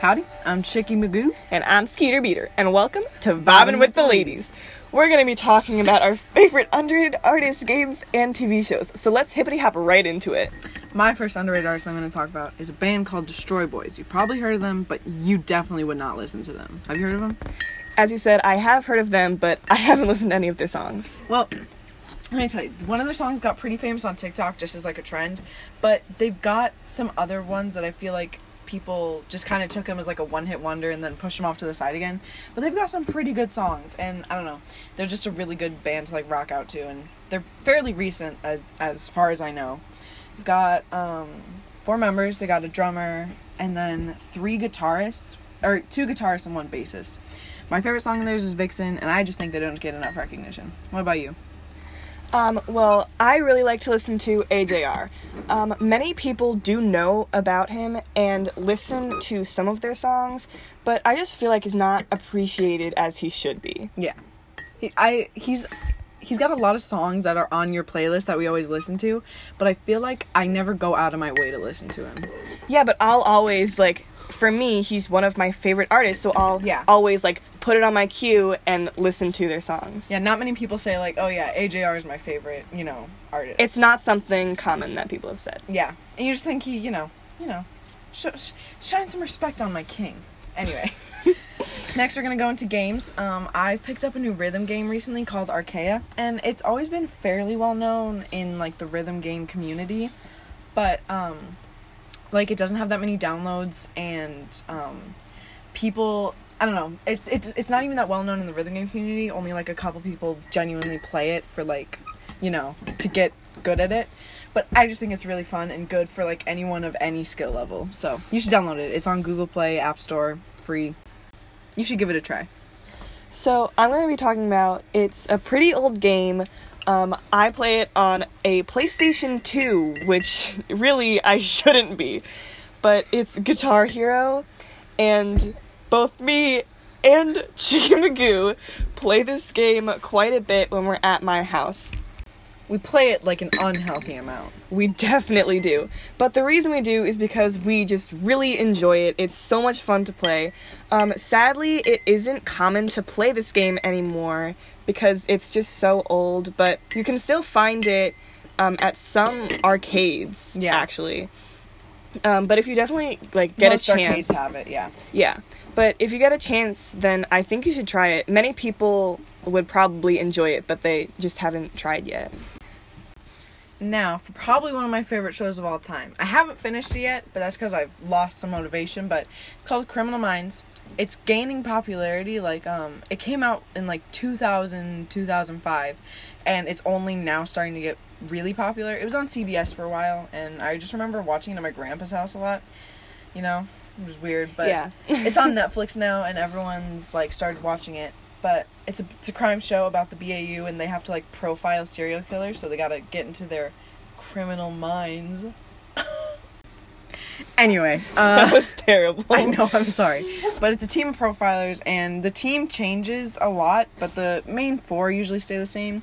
Howdy, I'm Chicky Magoo. And I'm Skeeter Beater, and welcome to Vibin' with the Ladies. We're gonna be talking about our favorite underrated artists, games, and TV shows. So let's hippity hop right into it. My first underrated artist I'm going to talk about is a band called Destroy Boys. You probably heard of them, but you definitely would not listen to them. Have you heard of them? As you said, I have heard of them, but I haven't listened to any of their songs. Well, let me tell you, one of their songs got pretty famous on TikTok just as like a trend, but they've got some other ones that I feel like people just kind of took them as like a one hit wonder and then pushed them off to the side again. But they've got some pretty good songs, and I don't know, they're just a really good band to like rock out to, and they're fairly recent as, as far as I know. We've got um, four members, they got a drummer, and then three guitarists, or two guitarists and one bassist. My favorite song of theirs is Vixen, and I just think they don't get enough recognition. What about you? Um, well, I really like to listen to AJR. Um, many people do know about him and listen to some of their songs, but I just feel like he's not appreciated as he should be. Yeah, he, I he's he's got a lot of songs that are on your playlist that we always listen to, but I feel like I never go out of my way to listen to him. Yeah, but I'll always like for me, he's one of my favorite artists, so I'll Yeah. always like put it on my queue and listen to their songs. Yeah, not many people say like, "Oh yeah, AJR is my favorite," you know, artist. It's not something common that people have said. yeah, and you just think he, you know, you know, sh- sh- shine some respect on my king. Anyway, next we're gonna go into games. Um, I've picked up a new rhythm game recently called Arcaea, and it's always been fairly well known in like the rhythm game community, but um, like it doesn't have that many downloads, and um, people. I don't know. It's it's it's not even that well known in the rhythm game community. Only like a couple people genuinely play it for like, you know, to get good at it. But I just think it's really fun and good for like anyone of any skill level. So you should download it. It's on Google Play, App Store, free. You should give it a try. So I'm going to be talking about it's a pretty old game. Um, I play it on a PlayStation 2, which really I shouldn't be, but it's Guitar Hero, and both me and Chicky Magoo play this game quite a bit when we're at my house. We play it like an unhealthy amount. We definitely do. But the reason we do is because we just really enjoy it. It's so much fun to play. Um, sadly, it isn't common to play this game anymore because it's just so old, but you can still find it um, at some arcades, Yeah. actually. Um, but if you definitely like get Most a chance, arcades have it. Yeah. yeah. But if you get a chance, then I think you should try it. Many people would probably enjoy it, but they just haven't tried yet. Now, for probably one of my favorite shows of all time. I haven't finished it yet, but that's because I've lost some motivation. But it's called Criminal Minds. It's gaining popularity. Like, um, it came out in like 2000, 2005, and it's only now starting to get really popular. It was on CBS for a while, and I just remember watching it at my grandpa's house a lot. You know, it was weird, but Yeah. it's on Netflix now, and everyone's like started watching it. But it's a it's a crime show about the BAU, and they have to like profile serial killers, so they gotta get into their criminal minds. anyway, uh, That was terrible. I know, I'm sorry. But it's a team of profilers, and the team changes a lot, but the main four usually stay the same.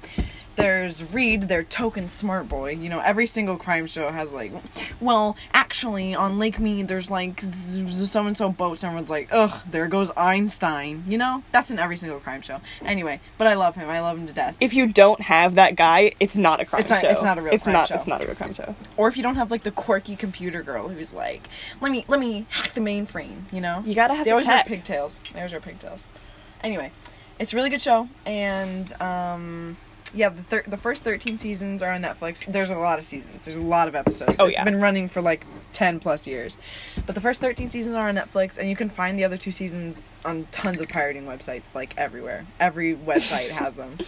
There's Reid, their token smart boy. You know, every single crime show has, like, well, actually, on Lake Mead, there's, like, so and so boats, and everyone's like, ugh, there goes Einstein. You know? That's in every single crime show. Anyway, but I love him. I love him to death. if you don't have that guy, it's not a crime It's not- show. it's not a real It's crime not. show. It's not a real crime show. Or if you don't have, like, the quirky computer girl who's like, let me, let me hack the mainframe, you know? You gotta have they the always wear pigtails. They always wear pigtails. Anyway, it's a really good show, and um, yeah, the thir- the first thirteen seasons are on Netflix. There's a lot of seasons. There's a lot of episodes. Oh, yeah, it's been running for like ten plus years, but the first thirteen seasons are on Netflix, and you can find the other two seasons on tons of pirating websites, like everywhere. Every website has them.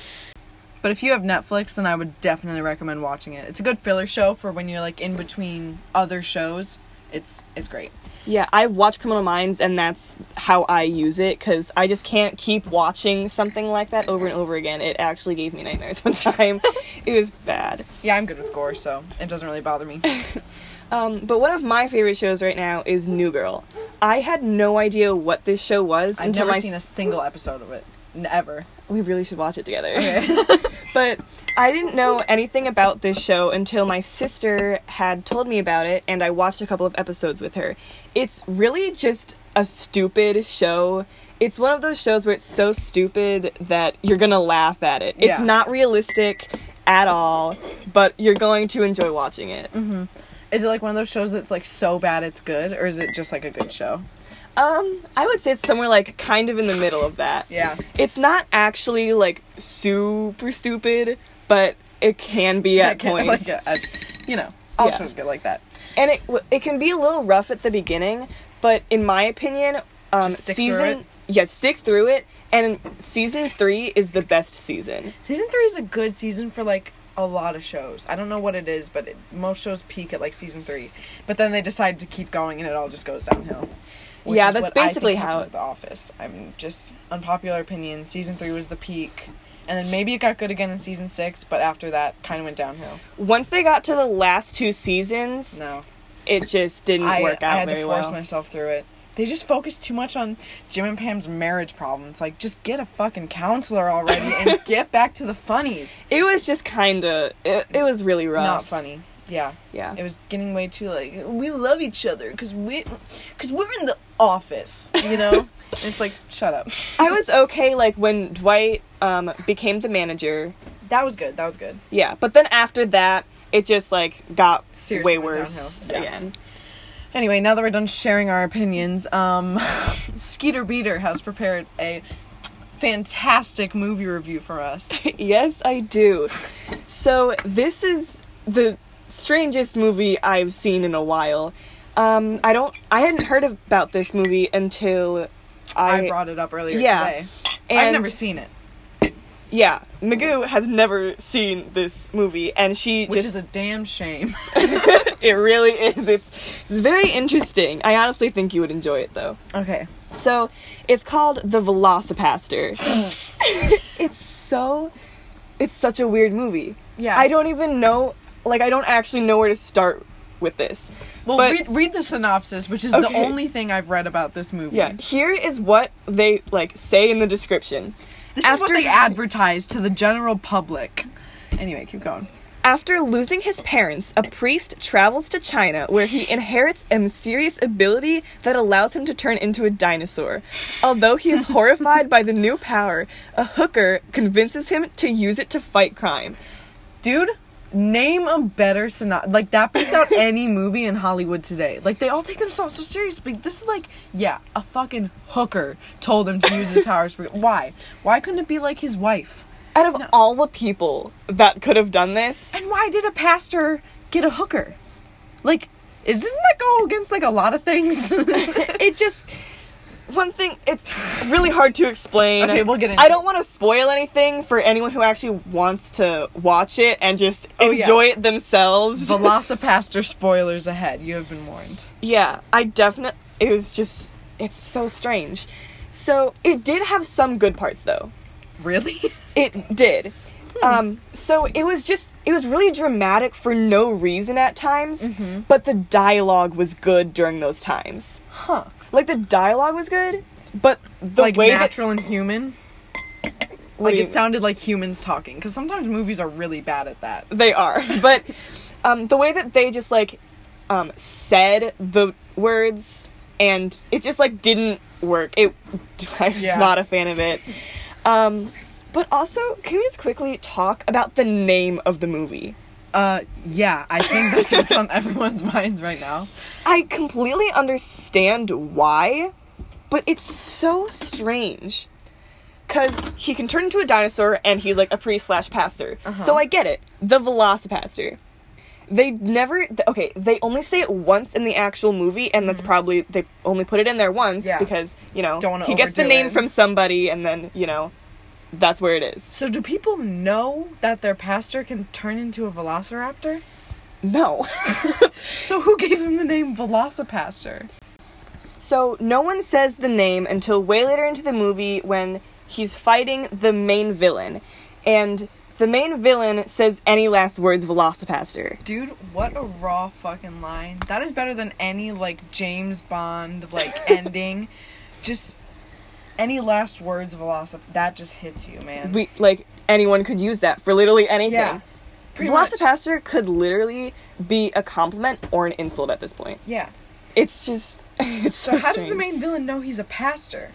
But if you have Netflix, then I would definitely recommend watching it. It's a good filler show for when you're like in between other shows. It's it's great. Yeah, I've watched Criminal Minds, and that's how I use it because I just can't keep watching something like that over and over again. It actually gave me nightmares one time. it was bad. Yeah, I'm good with gore, so it doesn't really bother me. Um, but one of my favorite shows right now is New Girl. I had no idea what this show was I've until never seen a single episode of it. Never. we really should watch it together. Okay. but I didn't know anything about this show until my sister had told me about it and I watched a couple of episodes with her. It's really just a stupid show, it's one of those shows where it's so stupid that you're gonna laugh at it. It's Yeah. not realistic at all, but you're going to enjoy watching it. Mm-hmm. Is it like one of those shows that's like so bad it's good, or is it just like a good show? Um, I would say it's somewhere like kind of in the middle of that. Yeah. It's not actually like super stupid, but it can be at can- points. like a, a- you know, all Yeah. shows get like that. and it it can be a little rough at the beginning, but in my opinion, um, season it? yeah, stick through it, and season three is the best season. Season three is a good season for like a lot of shows. I don't know what it is, but it, most shows peak at like season three, but then they decide to keep going, and it all just goes downhill. Yeah, that's what I think basically how- to The Office. I'm just unpopular opinion. Season three was the peak, and then maybe it got good again in season six, but after that, kind of went downhill. Once they got to the last two seasons, No, it just didn't I, work out I had very to force well. myself through it. They just focused too much on Jim and Pam's marriage problems. Like, just get a fucking counselor already and get back to the funnies. It was just kind of it, it was really rough. Not funny. Yeah. Yeah. It was getting way too like we love each other because we because we're in the office, you know. It's like shut up. I was okay like when Dwight um became the manager. That was good. That was good. Yeah, but then after that, it just like got Seriously way worse. Yeah. again. Anyway, now that we're done sharing our opinions, um, Skeeter Beater has prepared a fantastic movie review for us. yes, I do. So this is the strangest movie I've seen in a while. Um, I don't. I hadn't heard about this movie until I. I, brought it up earlier yeah. today. and I've never seen it, Yeah, Magoo has never seen this movie, and she which just. is a damn shame. it really is. It's, it's very interesting. I honestly think you would enjoy it though. okay. So it's called the Velocipastor. it's so it's such a weird movie. Yeah. I don't even know like I don't actually know where to start with this. Well, But- read, read the synopsis, which is the only thing I've read about this movie. Yeah, here is what they like say in the description. This is what they advertise to the general public. Anyway, keep going. After losing his parents, a priest travels to China where he inherits a mysterious ability that allows him to turn into a dinosaur. Although he is horrified by the new power, a hooker convinces him to use it to fight crime. Dude, name a better synopsis. Like, that beats out any movie in Hollywood today. Like, they all take themselves so seriously. This is like, yeah, a fucking hooker told him to use his powers for. Why? Why couldn't it be like his wife? Out of all the people that could have done this, And why did a pastor get a hooker? Like, is doesn't that go against like a lot of things? it just one thing it's really hard to explain. Okay, we'll get into I don't want to spoil anything for anyone who actually wants to watch it and just Oh, yeah. enjoy it themselves. Velocipastor spoilers ahead. You have been warned. yeah, I definitely it was just it's so strange. So, it did have some good parts though. Really? It did. Um, so it was just it was really dramatic for no reason at times, Mm-hmm. but the dialogue was good during those times. Huh. Like the dialogue was good, but the like way natural and human? Like it sounded like humans talking because sometimes movies are really bad at that. they are, but um, the way that they just like um, said the words and it just like didn't work. It I'm Yeah. not a fan of it. Um, but also, can we just quickly talk about the name of the movie? Uh, yeah, I think that's what's on everyone's minds right now. I completely understand why, but it's so strange. Cause he can turn into a dinosaur and he's like a priest slash pastor. Uh-huh. So I get it. The Velocipastor. They never th- okay, they only say it once in the actual movie, and that's probably they only put it in there once Mm-hmm. Yeah. because, you know, Don't he gets the name it. from somebody and then, you know, that's where it is. So, do people know that their pastor can turn into a velociraptor? No. So, who gave him the name Velocipastor? So no one says the name until way later into the movie when he's fighting the main villain. And the main villain says any last words Velocipastor. Dude, what a raw fucking line. That is better than any, like, James Bond, like, ending. Just any last words of Velocip. That just hits you, man. We like anyone could use that for literally anything. Yeah. Pretty much. Could literally be a compliment or an insult at this point. Yeah. It's just It's So, so, how does the main villain know he's a pastor?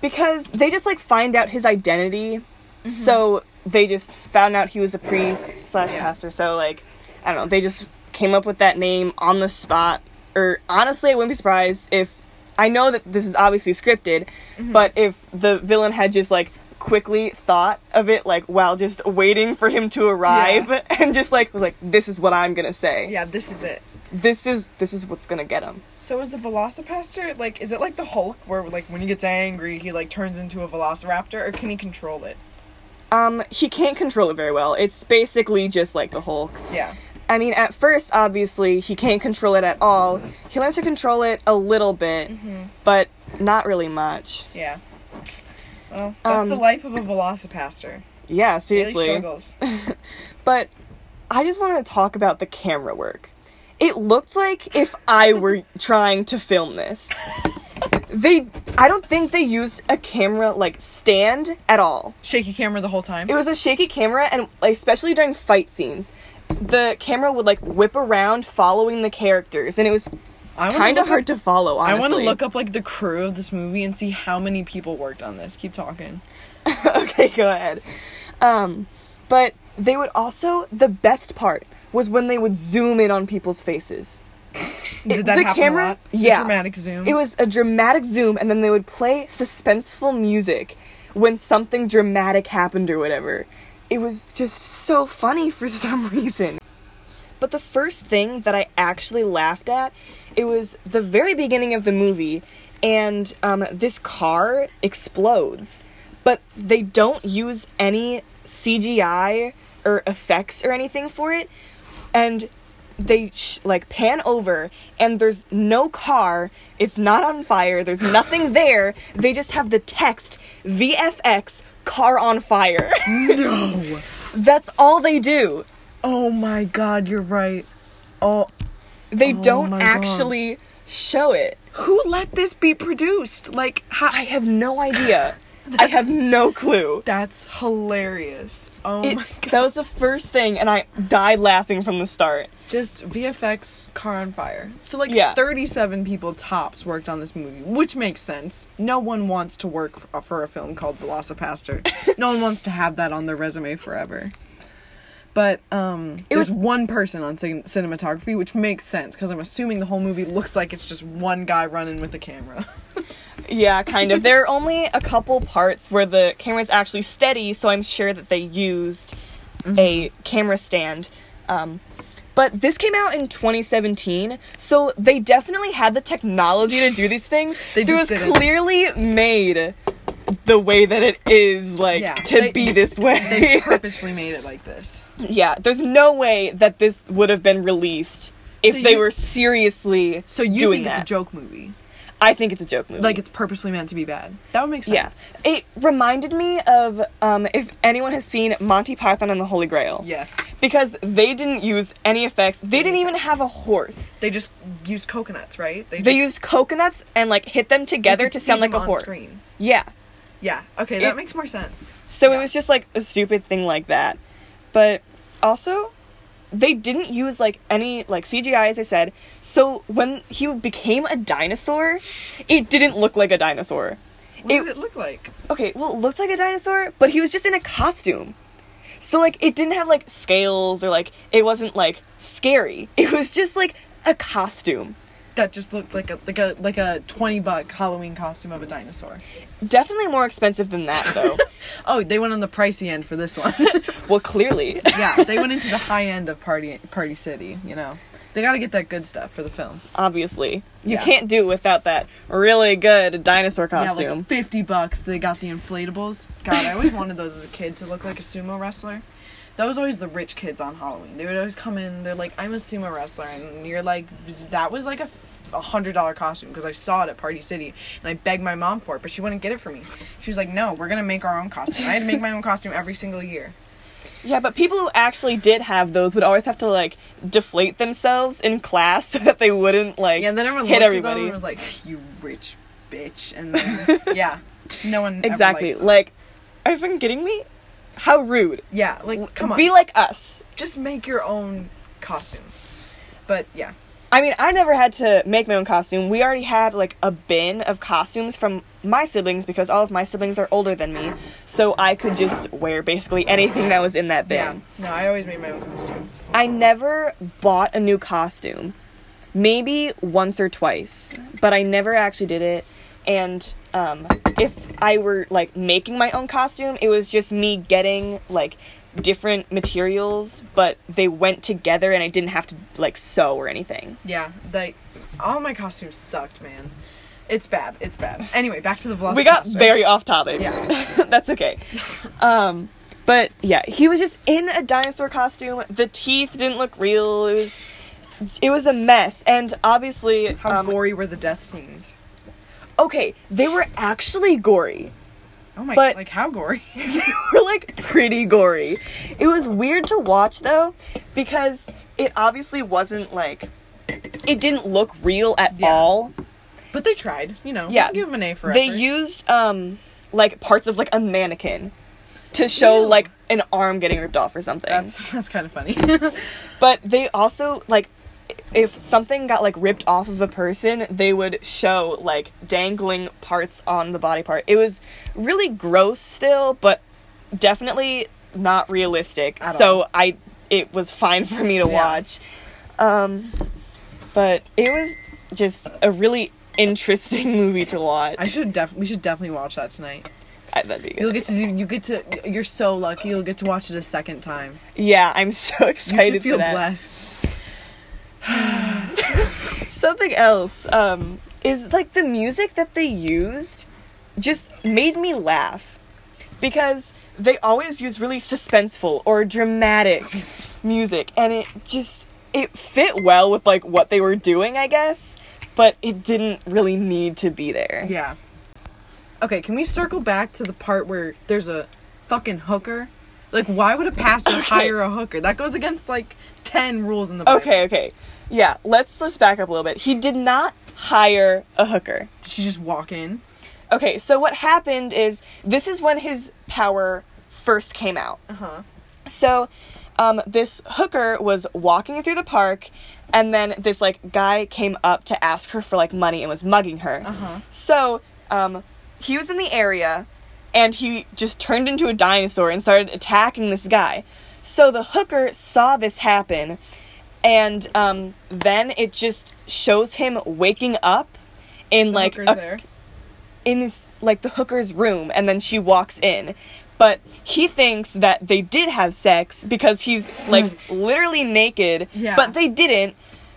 because they just like find out his identity mm-hmm. so they just found out he was a priest slash Yeah. pastor so like i don't know they just came up with that name on the spot or honestly i wouldn't be surprised if i know that this is obviously scripted but if the villain had just like quickly thought of it like while just waiting for him to arrive and just like was like this is what i'm gonna say Yeah, this is it. this is this is what's gonna get him So is the Velocipastor like? Is it like the Hulk, where like when he gets angry, he like turns into a Velociraptor, or can he control it? um he can't control it very well it's basically just like the hulk Yeah. I mean, at first, obviously, he can't control it at all. He learns to control it a little bit, but not really much. Yeah. Well, that's the Um, life of a Velocipastor. Yeah, seriously. Daily struggles. But I just want to talk about the camera work. It looked like if I were trying to film this. They, I don't think they used a camera like stand at all. Shaky camera the whole time. It was a shaky camera, and especially during fight scenes, the camera would like whip around following the characters, and it was kind of hard to follow. I want to look up like the crew of this movie and see how many people worked on this. Keep talking. okay, go ahead. Um, but they would also the best part was when they would zoom in on people's faces. Did It- that the happen camera- a lot? The yeah. dramatic zoom. It was a dramatic zoom, and then they would play suspenseful music when something dramatic happened or whatever. It was just so funny for some reason. But the first thing that I actually laughed at, it was the very beginning of the movie, and um, this car explodes, but they don't use any CGI or effects or anything for it, and they sh- like pan over, and there's no car. It's not on fire. There's nothing there. They just have the text VFX car on fire. no. That's all they do. Oh my god, you're right. Oh, They Oh don't my God. actually show it. who let this be produced? Like, how? I have no idea. I have no clue. That's hilarious. Oh It, my god. that was the first thing, and I died laughing from the start. Just VFX car on fire. So like Yeah. 37 people tops worked on this movie, which makes sense. No one wants to work for a film called Velocipastor. no one wants to have that on their resume forever. But um It there's was- one person on cin- cinematography, which makes sense because I'm assuming the whole movie looks like it's just one guy running with the camera. Yeah, kind of. there are only a couple parts where the camera's actually steady, so I'm sure that they used a camera stand. Um, but this came out in 2017, so they definitely had the technology to do these things. They so it was didn't. clearly made the way that it is, like, Yeah, to they- be this way. they purposely made it like this. Yeah, there's no way that this would have been released if So they were seriously So you doing think that. it's a joke movie? I think it's a joke movie. Like it's purposely meant to be bad? That would make sense. yeah, it reminded me of um, if anyone has seen Monty Python and the Holy Grail. Yes. Because they didn't use any effects. They didn't even have a horse. They just use coconuts, right? They just- used coconuts and like hit them together to sound like a on horse. Screen. Yeah. Yeah. Okay, that It- makes more sense. So Yeah. it was just like a stupid thing like that. But also, they didn't use like any like CGI as I said. So when he became a dinosaur, it didn't look like a dinosaur. What It- did it look like? Okay, well it looked like a dinosaur, but he was just in a costume. So like it didn't have like scales or like it wasn't like scary. It was just like a costume. That just looked like a like a like a twenty buck Halloween costume of a dinosaur. Definitely more expensive than that though. Oh, they went on the pricey end for this one. well, clearly. yeah, they went into the high end of Party Party City. You know, they got to get that good stuff for the film. Obviously. You Yeah. can't do it without that really good dinosaur costume. Yeah, like fifty bucks. They got the inflatables. God, I always wanted those as a kid to look like a sumo wrestler. That was always the rich kids on Halloween. They would always come in. They're like, "I'm a sumo wrestler," and you're like, "That was like a a hundred dollar costume because I saw it at Party City and I begged my mom for it, but she wouldn't get it for me. She was like, "No, we're gonna make our own costume." I had to make my own costume every single year. Yeah, but people who actually did have those would always have to like deflate themselves in class so that they wouldn't like Yeah, and then everyone hit looked at them everybody. and was like, "You rich bitch," and then yeah, no one ever exactly. Like, are you fucking kidding me? How rude. yeah, like come on, Be like us. just make your own costume. But yeah, I mean, I never had to make my own costume. We already had like a bin of costumes from my siblings because all of my siblings are older than me. So I could just wear basically anything that was in that bin. Yeah. No, I always made my own costumes. I never bought a new costume. Maybe once or twice, but I never actually did it. And um, if I were like making my own costume, it was just me getting like different materials, but they went together and I didn't have to like sew or anything. Yeah, like all my costumes sucked, man. It's bad. It's bad. Anyway, back to the vlog. We got very off topic. Yeah. That's okay. Um, but yeah, he was just in a dinosaur costume. The teeth didn't look real. It was it was a mess. And obviously How um, gory were the death scenes? okay, they were actually gory. Oh my! but- like how gory? they were like pretty gory. It was weird to watch though because it obviously wasn't like it didn't look real at Yeah. all. but they tried. You know. Yeah. Give them an A for They effort. used um like parts of like a mannequin to show Ew. like an arm getting ripped off or something. That's that's kind of funny. But they also like if something got like ripped off of a person, they would show like dangling parts on the body part. It was really gross still, but definitely not realistic. At so all. I it was fine for me to Yeah. watch. Um but it was just a really interesting movie to watch. I should def- we should definitely watch that tonight. I, that'd be good. You'll get to do, you get to you're so lucky you'll get to watch it a second time. yeah, I'm so excited. You should feel blessed. Something else um, is like the music that they used just made me laugh because they always use really suspenseful or dramatic music and it just it fit well with like what they were doing I guess but it didn't really need to be there. Yeah. Okay, can we circle back to the part where there's a fucking hooker? Like, why would a pastor Okay. hire a hooker? That goes against like ten rules in the Bible. Okay, okay. Yeah, let's let's back up a little bit. He did not hire a hooker. Did she just walk in? Okay, so what happened is this is when his power first came out. Uh huh. So, um, this hooker was walking through the park, and then this like guy came up to ask her for like money and was mugging her. Uh huh. So, um, he was in the area, and he just turned into a dinosaur and started attacking this guy. So the hooker saw this happen, and um, then it just shows him waking up in like a in this like the hooker's room and then she walks in but he thinks that they did have sex because he's like literally naked Yeah. but they didn't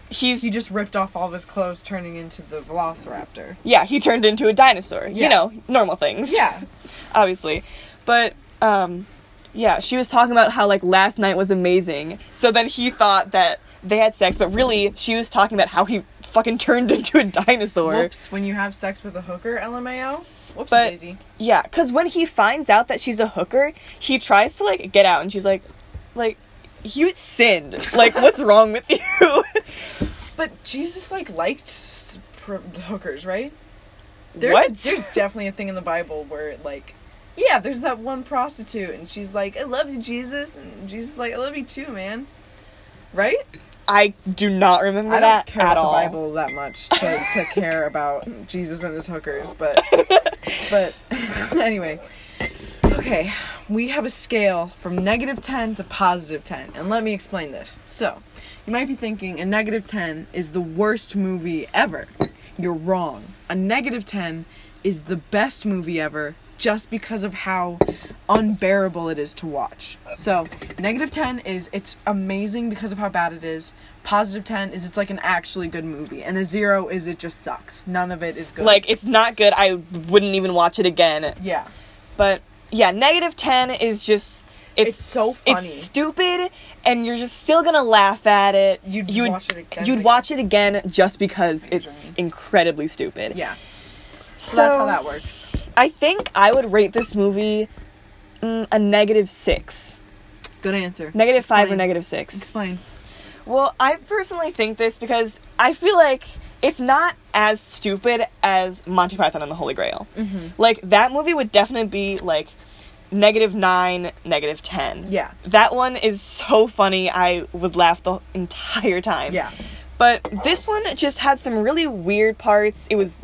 he's He just ripped off all of his clothes, turning into the Velociraptor. yeah he turned into a dinosaur Yeah. you know normal things Yeah. obviously but um yeah she was talking about how like last night was amazing so then he thought that they had sex but really she was talking about how he fucking turned into a dinosaur Whoops! When you have sex with a hooker, LMAO. Whoops, But- Daisy. Yeah, because when he finds out that she's a hooker, he tries to like get out, and she's like, like, you sinned. Like, what's wrong with you? But Jesus like liked hookers, right? There's, what? There's definitely a thing in the Bible where like, yeah, there's that one prostitute, and she's like, "I love you, Jesus," and Jesus is like, "I love you too, man." Right? I do not remember I that don't care at about all. the Bible that much to, to care about Jesus and his hookers, but but anyway. Okay, we have a scale from negative 10 to positive 10, and let me explain this. So, you might be thinking a negative 10 is the worst movie ever. You're wrong. A negative 10 is the best movie ever just because of how unbearable it is to watch. So, negative 10 is it's amazing because of how bad it is. Positive 10 is it's like an actually good movie. And a 0 is it just sucks. None of it is good. Like, it's not good. I wouldn't even watch it again. yeah. But yeah, negative ten is just. It's, It's so funny. It's stupid, and you're just still gonna laugh at it. You'd You'd- watch it again. You'd watch it again just because it's incredibly stupid. Yeah. So, So that's how that works. I think I would rate this movie mm, a negative six. Good answer. Negative five or Explain. negative six. Explain. Well, I personally think this because I feel like it's not as stupid as Monty Python and the Holy Grail. Mm-hmm. Like, that movie would definitely be like negative nine, negative ten. Yeah. That one is so funny, I would laugh the entire time. Yeah. But this one just had some really weird parts. It was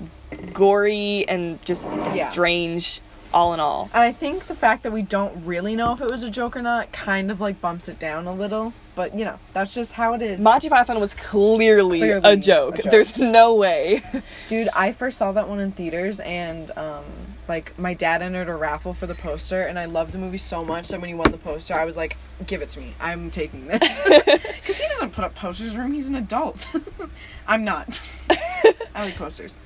gory and just Yeah. strange, all in all. I think the fact that we don't really know if it was a joke or not kind of like bumps it down a little. But you know, that's just how it is. Monty Python was clearly, Clearly a, joke. a joke. There's no way. Dude, I first saw that one in theaters and um like my dad entered a raffle for the poster and I loved the movie so much that when he won the poster I was like, give it to me. I'm taking this. Cuz he doesn't put up posters for him. He's an adult. I'm not. I like posters.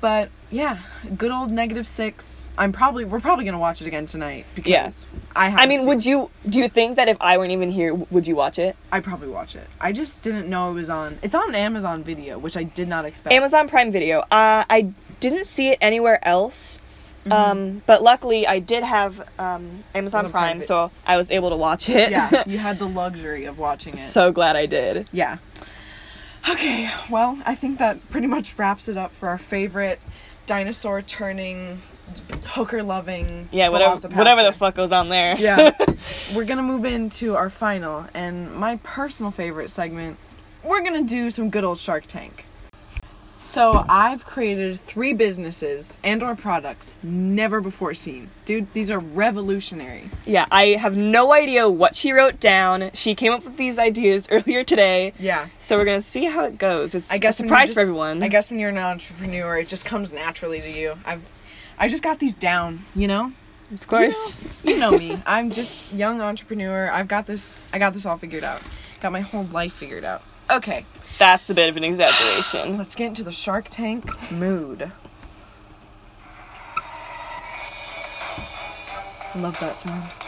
But yeah, good old negative 6. I'm probably we're probably to watch it again tonight because Yeah. I I mean, would you do you think that if I weren't even here, would you watch it? I'd probably watch it. I just didn't know it was on. It's on Amazon Video, which I did not expect. Amazon Prime Video. Uh, I didn't see it anywhere else. Um, but luckily I did have um, Amazon Prime so I was able to watch it. Yeah, you had the luxury of watching it. so glad I did. yeah. Okay, well, I think that pretty much wraps it up for our favorite dinosaur turning, hooker loving. Yeah, whatever, whatever the fuck goes on there. Yeah. We're gonna move into our final and my personal favorite segment. We're gonna do some good old Shark Tank. So I've created three businesses and or products never before seen. Dude, these are revolutionary. Yeah, I have no idea what she wrote down. She came up with these ideas earlier today. Yeah. So we're gonna see how it goes. It's I guess a surprise you're for everyone. I guess when you're an entrepreneur, it just comes naturally to you. I've I just got these down, you know? of course. You know me. I'm just young entrepreneur. I've got this I got this all figured out. Got my whole life figured out. Okay. That's a bit of an exaggeration. Let's get into the Shark Tank mood. I love that sound.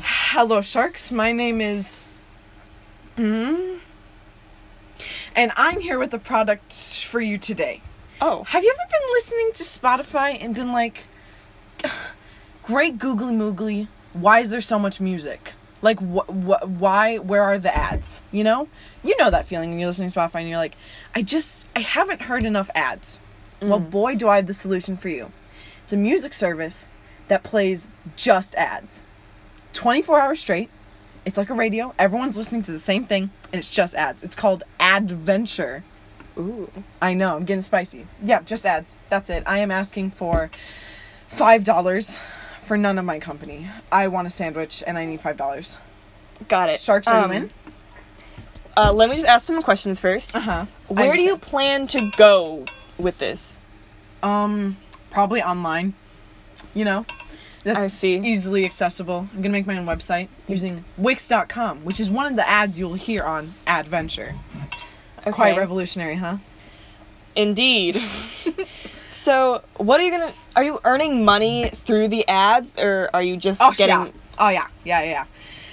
Hello, sharks. My name is. Mm, and I'm here with a product for you today. Oh, Have you ever been listening to Spotify and been like, great googly moogly, why is there so much music? Like, wh- wh- why, where are the ads? You know? You know that feeling when you're listening to Spotify and you're like, I just, I haven't heard enough ads. Well, mm. boy, do I have the solution for you. It's a music service that plays just ads 24 hours straight. It's like a radio. Everyone's listening to the same thing, and it's just ads. It's called Adventure. Ooh. I know, I'm getting spicy. Yeah, just ads. That's it. I am asking for five dollars for none of my company. I want a sandwich and I need five dollars. Got it. Sharks, are Um, you in? Uh, let me just ask some questions first. Uh huh. Where do you plan to go with this? Um, probably online. You know, that's I see. easily accessible. I'm gonna make my own website using Wix.com, which is one of the ads you'll hear on Adventure. Quite revolutionary, huh? Indeed. so, what are you gonna? Are you earning money through the ads, or are you just Oh getting? Oh, yeah. Oh yeah, yeah, yeah.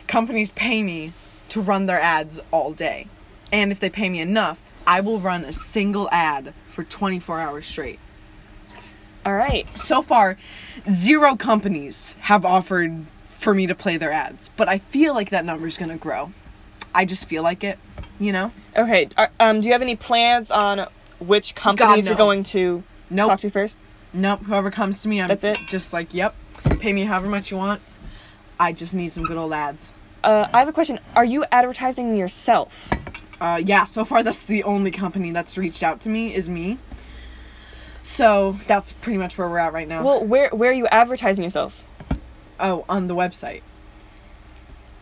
Companies pay me to run their ads all day, and if they pay me enough, I will run a single ad for 24 hours straight. All right. So far, zero companies have offered for me to play their ads, but I feel like that number is gonna grow. I just feel like it, you know. Okay. Are, um, do you have any plans on which companies no. you're going to Nope. talk to first? Nope. Whoever comes to me, I'm That's it? just like, yep. Pay me however much you want. I just need some good old ads. Uh, I have a question. Are you advertising yourself? uh, yeah, so far that's the only company that's reached out to me is me. So that's pretty much where we're at right now. Well, where where are you advertising yourself? oh, on the website.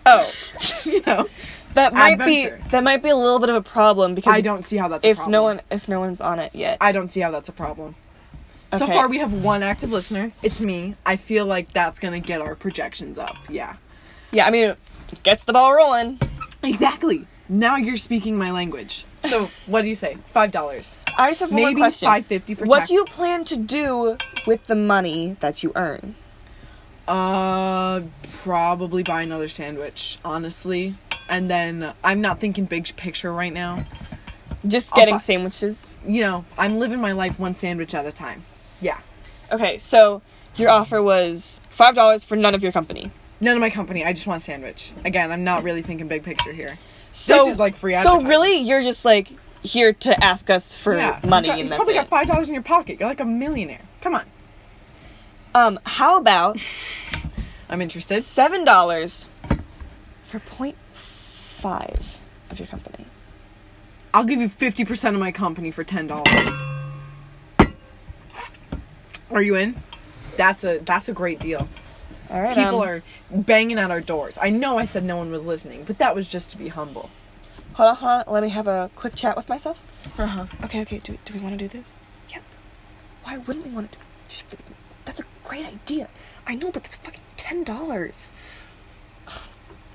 Oh, you know, that might Adventure. be that might be a little bit of a problem because I don't see how that's a if problem. no one if no one's on it yet. I don't see how that's a problem. So far, we have one active listener. It's me. I feel like that's gonna get our projections up. Yeah. yeah, I mean, it gets the ball rolling. Exactly. Now you're speaking my language. So what do you say? Five dollars. I just have one Maybe question. five fifty for What tax- do you plan to do with the money that you earn? Uh, probably buy another sandwich, honestly. And then I'm not thinking big picture right now. Just getting buy- sandwiches. You know, I'm living my life one sandwich at a time. Yeah. Okay, so your offer was five dollars for none of your company. None of my company. I just want a sandwich. Again, I'm not really thinking big picture here. So this is like free So really, you're just like here to ask us for yeah. money, got, and you that's probably it. got five dollars in your pocket. You're like a millionaire. Come on. Um, how about I'm interested. seven dollars for 0.5 of your company? I'll give you 50% of my company for $10. Are you in? That's a that's a great deal. All right. People um, are banging at our doors. I know I said no one was listening, but that was just to be humble. Hold on, hold on. Let me have a quick chat with myself. Uh-huh. Okay, okay. Do, do we want to do this? Yeah. Why wouldn't we want to do the, That's a great idea. I know, but that's fucking ten dollars.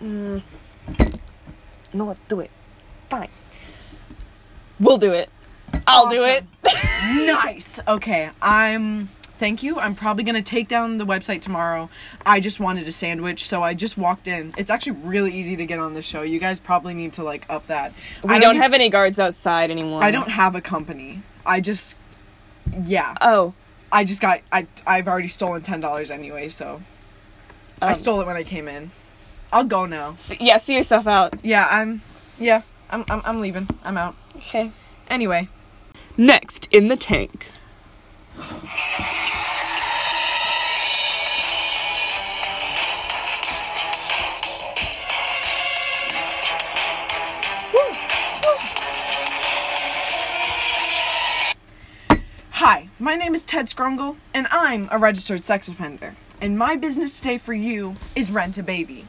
Mm. No, let's do it. Fine. We'll do it. I'll do it. nice. Okay, I'm. Thank you. I'm probably gonna take down the website tomorrow. I just wanted a sandwich, so I just walked in. It's actually really easy to get on the show. You guys probably need to like up that. we I don't e- have any guards outside anymore. I don't have a company. I just. Yeah. Oh. I just got. I I've already stolen ten dollars anyway, so I um, stole it when I came in. I'll go now. s- yeah, see yourself out. Yeah, I'm. Yeah, I'm. I'm, I'm leaving. I'm out. Okay. Anyway. Next in the tank. Hi, my name is Ted Scrungle, and I'm a registered sex offender. And my business today for you is rent a baby.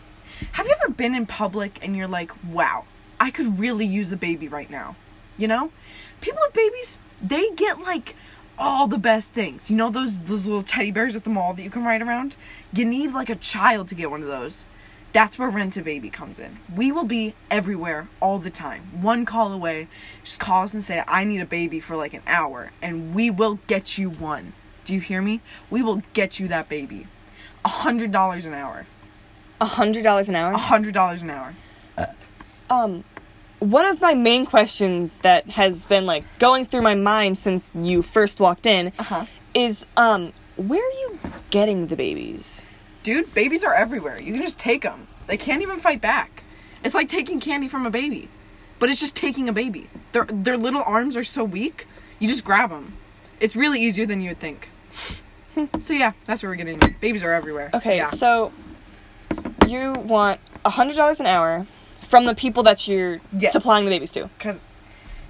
Been in public and you're like, wow, I could really use a baby right now? You know? People with babies, they get like all the best things. You know those those little teddy bears at the mall that you can ride around? You need like a child to get one of those. That's where Rent a Baby comes in. We will be everywhere all the time. One call away. Just call us and say, I need a baby for like an hour, and we will get you one. Do you hear me? We will get you that baby. A hundred dollars an hour. A hundred dollars an hour. A hundred dollars an hour. Um, one of my main questions that has been like going through my mind since you first walked in Uh huh. is um, where are you getting the babies? Dude, babies are everywhere. You can just take them. They can't even fight back. It's like taking candy from a baby, but it's just taking a baby. Their their little arms are so weak. You just grab them. It's really easier than you would think. so yeah, that's where we're getting. Babies are everywhere. Okay, Yeah. so you want a hundred dollars an hour from the people that you're Yes. supplying the babies to. because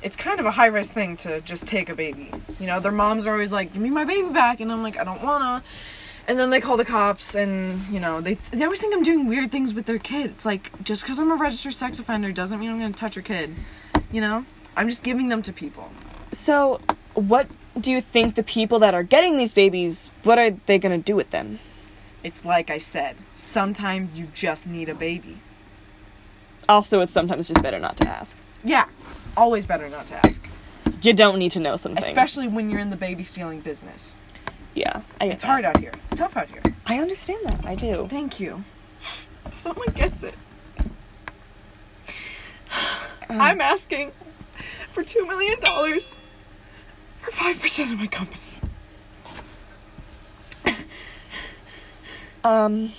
it's kind of a high risk thing to just take a baby. You know, their moms are always like, "Give me my baby back," and I'm like, "I don't wanna." And then they call the cops, and you know, they they always think I'm doing weird things with their kid. It's like just because I'm a registered sex offender doesn't mean I'm gonna touch your kid. You know, I'm just giving them to people. So, what do you think the people that are getting these babies? What are they gonna do with them? It's like I said, sometimes you just need a baby. Also, it's sometimes just better not to ask. Yeah, always better not to ask, You don't need to know something. especially when you're in the baby stealing business. yeah, I get It's that. hard out here. It's tough out here. I understand that. I do. Thank you. Someone gets it. Um, I'm asking for two million dollars for five percent of my company. Um,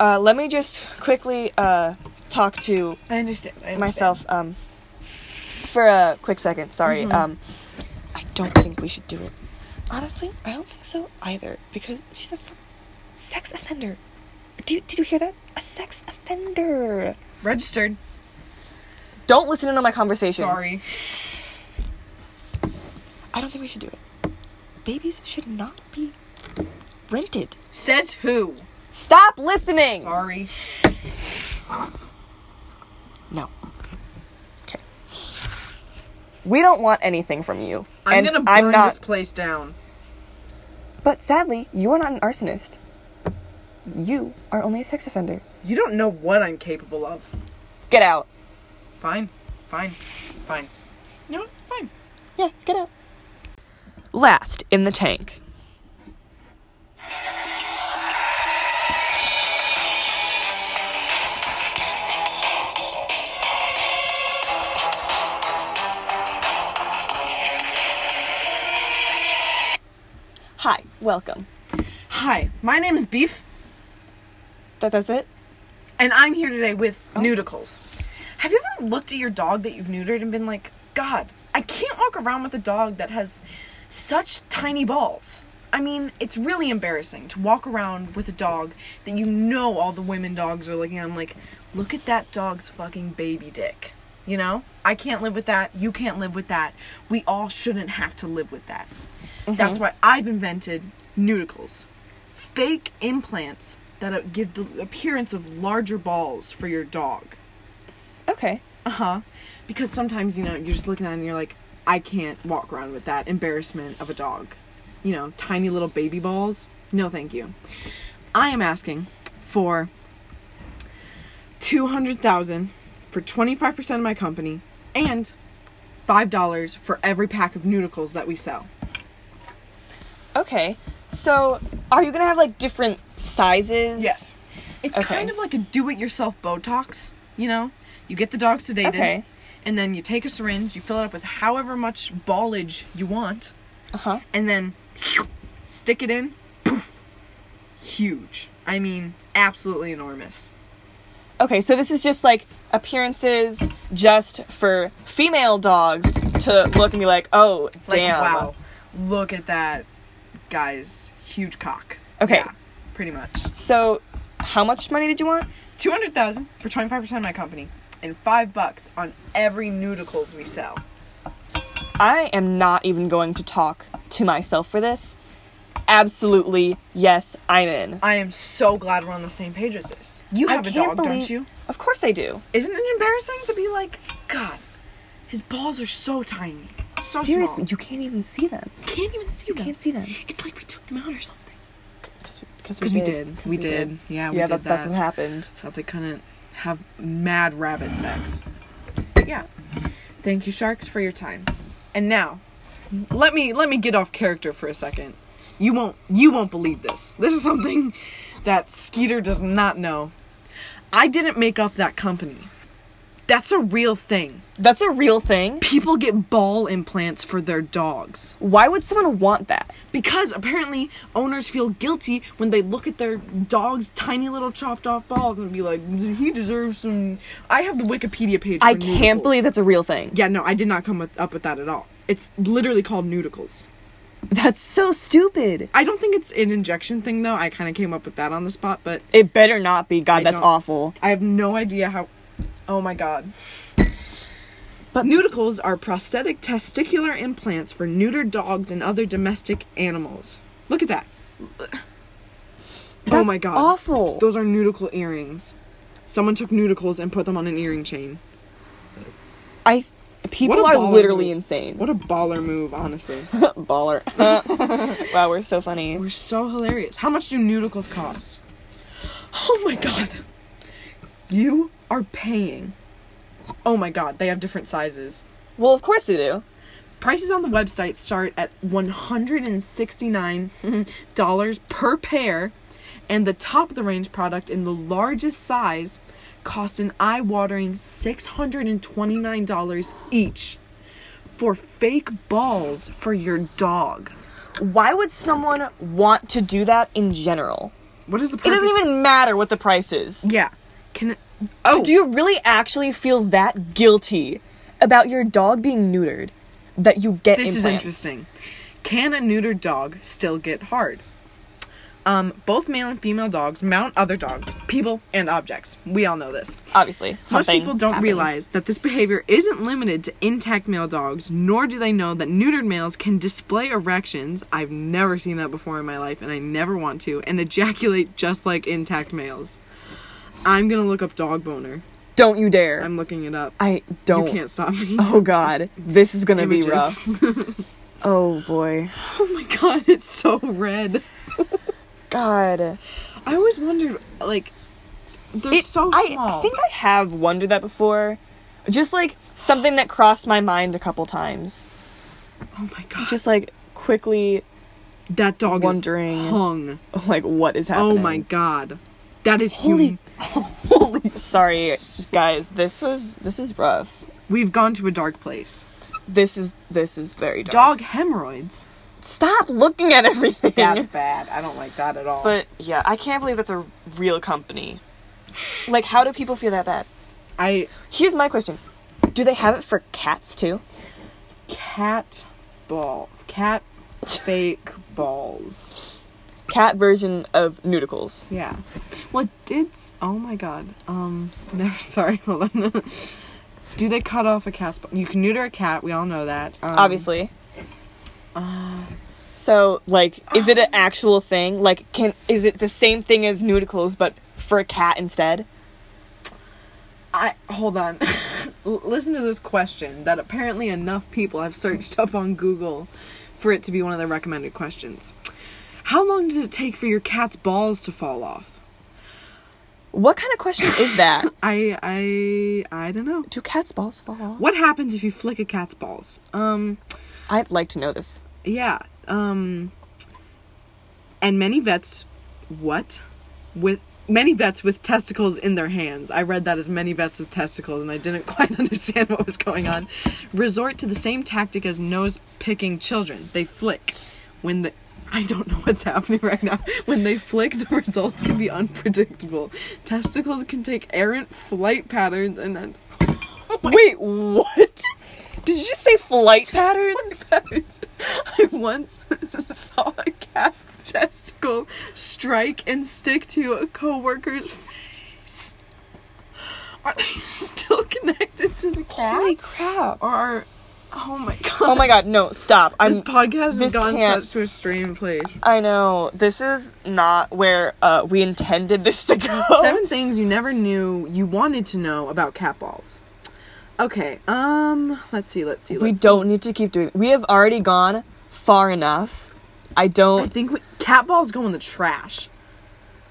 uh, let me just quickly uh talk to I understand. I understand. myself um for a quick second. Sorry. Mhm. Um, I don't think we should do it. Honestly, I don't think so either because she's a f- sex offender. You, did you hear that? A sex offender. Registered. Don't listen into my conversations. Sorry. I don't think we should do it. Babies should not be rented. Says who? Stop listening. Sorry. No. Okay. We don't want anything from you. I'm and gonna burn I'm not. this place down. But sadly, you are not an arsonist. You are only a sex offender. You don't know what I'm capable of. Get out. Fine. Fine. Fine. You know what? Fine. Yeah, get out. Last in the tank. Hi, welcome. Hi, my name is Beef, That that's it? and I'm here today with Oh. Nudicles. Have you ever looked at your dog that you've neutered and been like, God, I can't walk around with a dog that has such tiny balls? I mean, it's really embarrassing to walk around with a dog that you know all the women dogs are looking at. I'm like, look at that dog's fucking baby dick. You know? I can't live with that. You can't live with that. We all shouldn't have to live with that. That's why I've invented nudicles. Fake implants that give the appearance of larger balls for your dog. Okay. Uh huh. Because sometimes, you know, you're just looking at it and you're like, I can't walk around with that embarrassment of a dog. You know, tiny little baby balls. No, thank you. I am asking for 200,000 for 25% of my company and $5 for every pack of Neuticles that we sell. Okay. So, are you gonna have like different sizes? Yes. It's Okay. kind of like a do it yourself Botox, you know? You get the dog sedated, Okay. and then you take a syringe, you fill it up with however much ballage you want, Uh huh. and then stick it in. Poof. Huge. I mean, absolutely enormous. Okay, so this is just like appearances just for female dogs to look and be like, oh, Like, damn. wow. Look at that guy's huge cock. Okay. Yeah, pretty much. So, how much money did you want? 200,000 for 25% of my company and 5 bucks on every Neuticles we sell. I am not even going to talk to myself for this. Absolutely, yes, I'm in. I am so glad we're on the same page with this. You I have a can't dog, believe- don't you? Of course I do. Isn't it embarrassing to be like, God, his balls are so tiny, so Seriously, small. you can't even see them. can't even see You them. can't see them. It's like we took them out or something. Because Because we did. We did. Yeah, we yeah, did that, that's that. what happened. So they couldn't have mad rabbit sex. Yeah. Thank you, sharks, for your time. And now, let me let me get off character for a second. You won't you won't believe this. This is something that Skeeter does not know. I didn't make up that company. That's a real thing. That's a real thing. People get ball implants for their dogs. Why would someone want that? Because apparently owners feel guilty when they look at their dog's tiny little chopped off balls and be like, he deserves some. I have the Wikipedia page. I for can't Neuticles. believe that's a real thing. Yeah, no, I did not come with, up with that at all. It's literally called Neuticles. That's so stupid. I don't think it's an injection thing though. I kind of came up with that on the spot, but It better not be. God, I that's don't- awful. I have no idea how. Oh my god. But Neuticles are prosthetic testicular implants for neutered dogs and other domestic animals. Look at that. oh my god. awful. Those are Neuticle earrings. Someone took Neuticles and put them on an earring chain. I people are literally move. insane. What a baller move, honestly. Baller. wow, we're so funny. We're so hilarious. How much do Neuticles cost? Oh my god. You are paying. Oh my god, they have different sizes. Well, of course they do. Prices on the website start at $169 per pair, and the top of the range product in the largest size cost an eye watering $629 each for fake balls for your dog. Why would someone want to do that in general? What is the It doesn't even matter what the price is. Yeah. Can it. Oh, Do you really actually feel that guilty about your dog being neutered that you get this is interesting. Can a neutered dog still get hard? Um, both male and female dogs mount other dogs, people, and objects. We all know this. Obviously, Most people don't happens. realize that this behavior isn't limited to intact male dogs, nor do they know that neutered males can display erections. I've never seen that before in my life, and I never want to, and ejaculate just like intact males. I'm gonna look up dog boner. Don't you dare! I'm looking it up. I don't. You can't stop me. Oh God, this is gonna be rough. Oh boy, oh my god, it's so red. God. I always wondered, like, they're It- so I, small. I think I have wondered that before. Just like something that crossed my mind a couple times. oh my god, Just like quickly, that dog wondering- is hung. like what is happening. Oh my god, that is Holy- hum- Holy! Sorry, guys. This was this is rough. We've gone to a dark place. This is this is very dark. Dog hemorrhoids. Stop looking at everything. That's bad. I don't like that at all. But yeah, I can't believe that's a real company. Like, how do people feel that bad? I Here's my question: Do they have it for cats too? cat ball cat fake balls. Cat version of Neuticles. Yeah. What did? Oh my god. Um. Never. Sorry. Hold on. Do they cut off a cat's? You can neuter a cat. We all know that. Um, Obviously. uh, So, like, is it an actual thing? Like, can is it the same thing as Neuticles, but for a cat instead? I hold on. L- listen to this question that apparently enough people have searched up on Google for it to be one of the recommended questions. How long does it take for your cat's balls to fall off? What kind of question is that? I I I don't know. Do cats' balls fall off? What happens if you flick a cat's balls? Um I'd like to know this. yeah. Um and many vets what with many vets with testicles in their hands. I read that as many vets with testicles and I didn't quite understand what was going on. Resort to the same tactic as nose picking children. They flick when the I don't know what's happening right now. When they flick, the results can be unpredictable. Testicles can take errant flight patterns and then Wait, what? Did you just say flight patterns? patterns. I once saw a cat's testicle strike and stick to a coworker's face. Are they still connected to the cat? Holy crap. Or are oh my god. Oh my god, no, stop. This I'm podcast has this gone can't- such to a strange place. I know. This is not where uh we intended this to go. Seven things you never knew you wanted to know about cat balls. Okay, um, let's see, let's see. we let's don't need to keep doing. We have already gone far enough. I I don't I think we, cat balls go in the trash.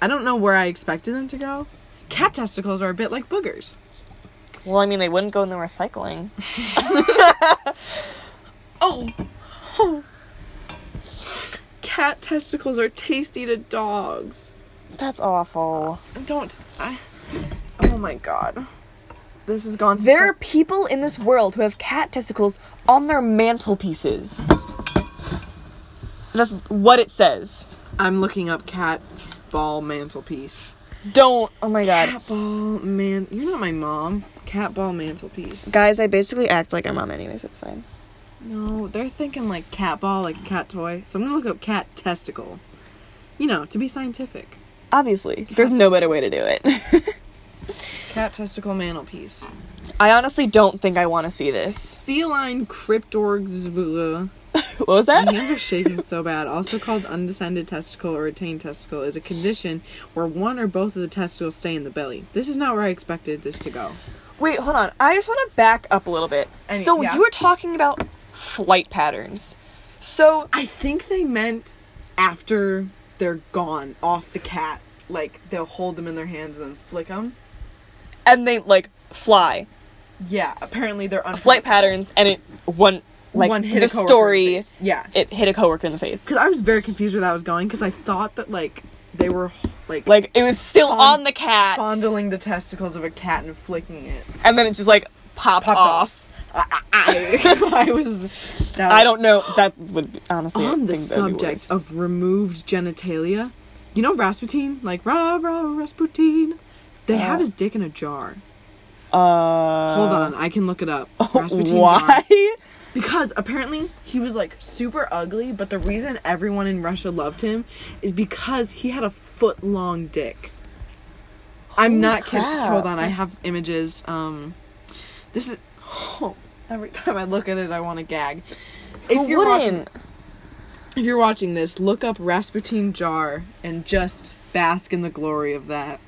I don't know where I expected them to go. Cat testicles are a bit like boogers. Well, I mean, they wouldn't go in the recycling. Oh. Cat testicles are tasty to dogs. That's awful. Don't. I. Oh my god. This has gone. There are people in this world who have cat testicles on their mantelpieces. That's what it says. I'm looking up cat ball mantelpiece. Don't. Oh my god. Cat ball man. You're not my mom. Cat ball mantelpiece. Guys, I basically act like a mom anyway, so it's fine. No, they're thinking like cat ball, like a cat toy. So I'm gonna look up cat testicle. You know, to be scientific. Obviously. There's no better way to do it. Cat testicle mantelpiece. I honestly don't think I want to see this. Feline cryptorgs. What was that? My hands are shaking so bad. Also called undescended testicle or retained testicle is a condition where one or both of the testicles stay in the belly. This is not where I expected this to go. Wait, hold on. I just want to back up a little bit. So yeah. you were talking about flight patterns. So I think they meant after they're gone off the cat. Like they'll hold them in their hands and then flick them. and they like fly. Yeah, apparently they're unpredictable. Flight patterns and it one like One hit the a coworker in story the face. Yeah, it hit a coworker in the face. because I was very confused where that was going because I thought that like they were like Like it was still Fond- on the cat fondling the testicles of a cat and flicking it. and then it just like popped, Popped off. off. I, I, I was. I don't know. That would be, honestly on the think that'd be subject of removed genitalia, you know Rasputin, like rah rah Rasputin. They have his dick in a jar. uh Hold on, I can look it up. Rasputin jar. Because apparently he was like super ugly, but the reason everyone in Russia loved him is because he had a foot long dick. I'm Holy not kidding. Hold on, I have images. Um, this is. oh, every time I look at it, I want to gag. If Who you're watching, wouldn't? if you're watching this, look up Rasputin jar and just bask in the glory of that.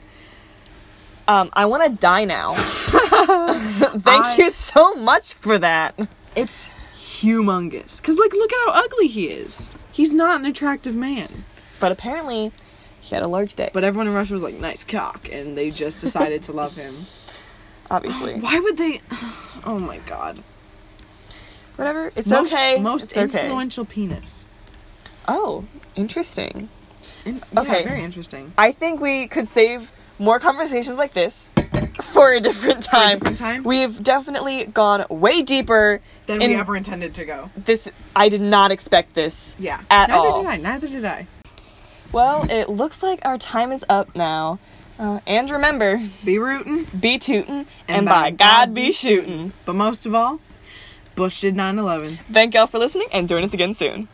Um, I want to die now. Thank I- you so much for that. It's humongous. Cause like, look at how ugly he is. He's not an attractive man. But apparently, he had a large dick. But everyone in Russia was like, nice cock, and they just decided to love him. obviously, Why would they? Oh my god. whatever. It's most, okay. Most it's okay. influential penis. Oh, interesting. In- yeah, Okay. very interesting. I think we could save more conversations like this for a different For a time. different time? We've definitely gone way deeper Than we ever intended to go. this. I did not expect this. Yeah. At neither all. did I. Neither did I. Well, it looks like our time is up now. Uh, and remember, Be rootin', be tootin', and, by God be shootin'. but most of all, Bush did 9/11. Thank y'all for listening, and join us again soon.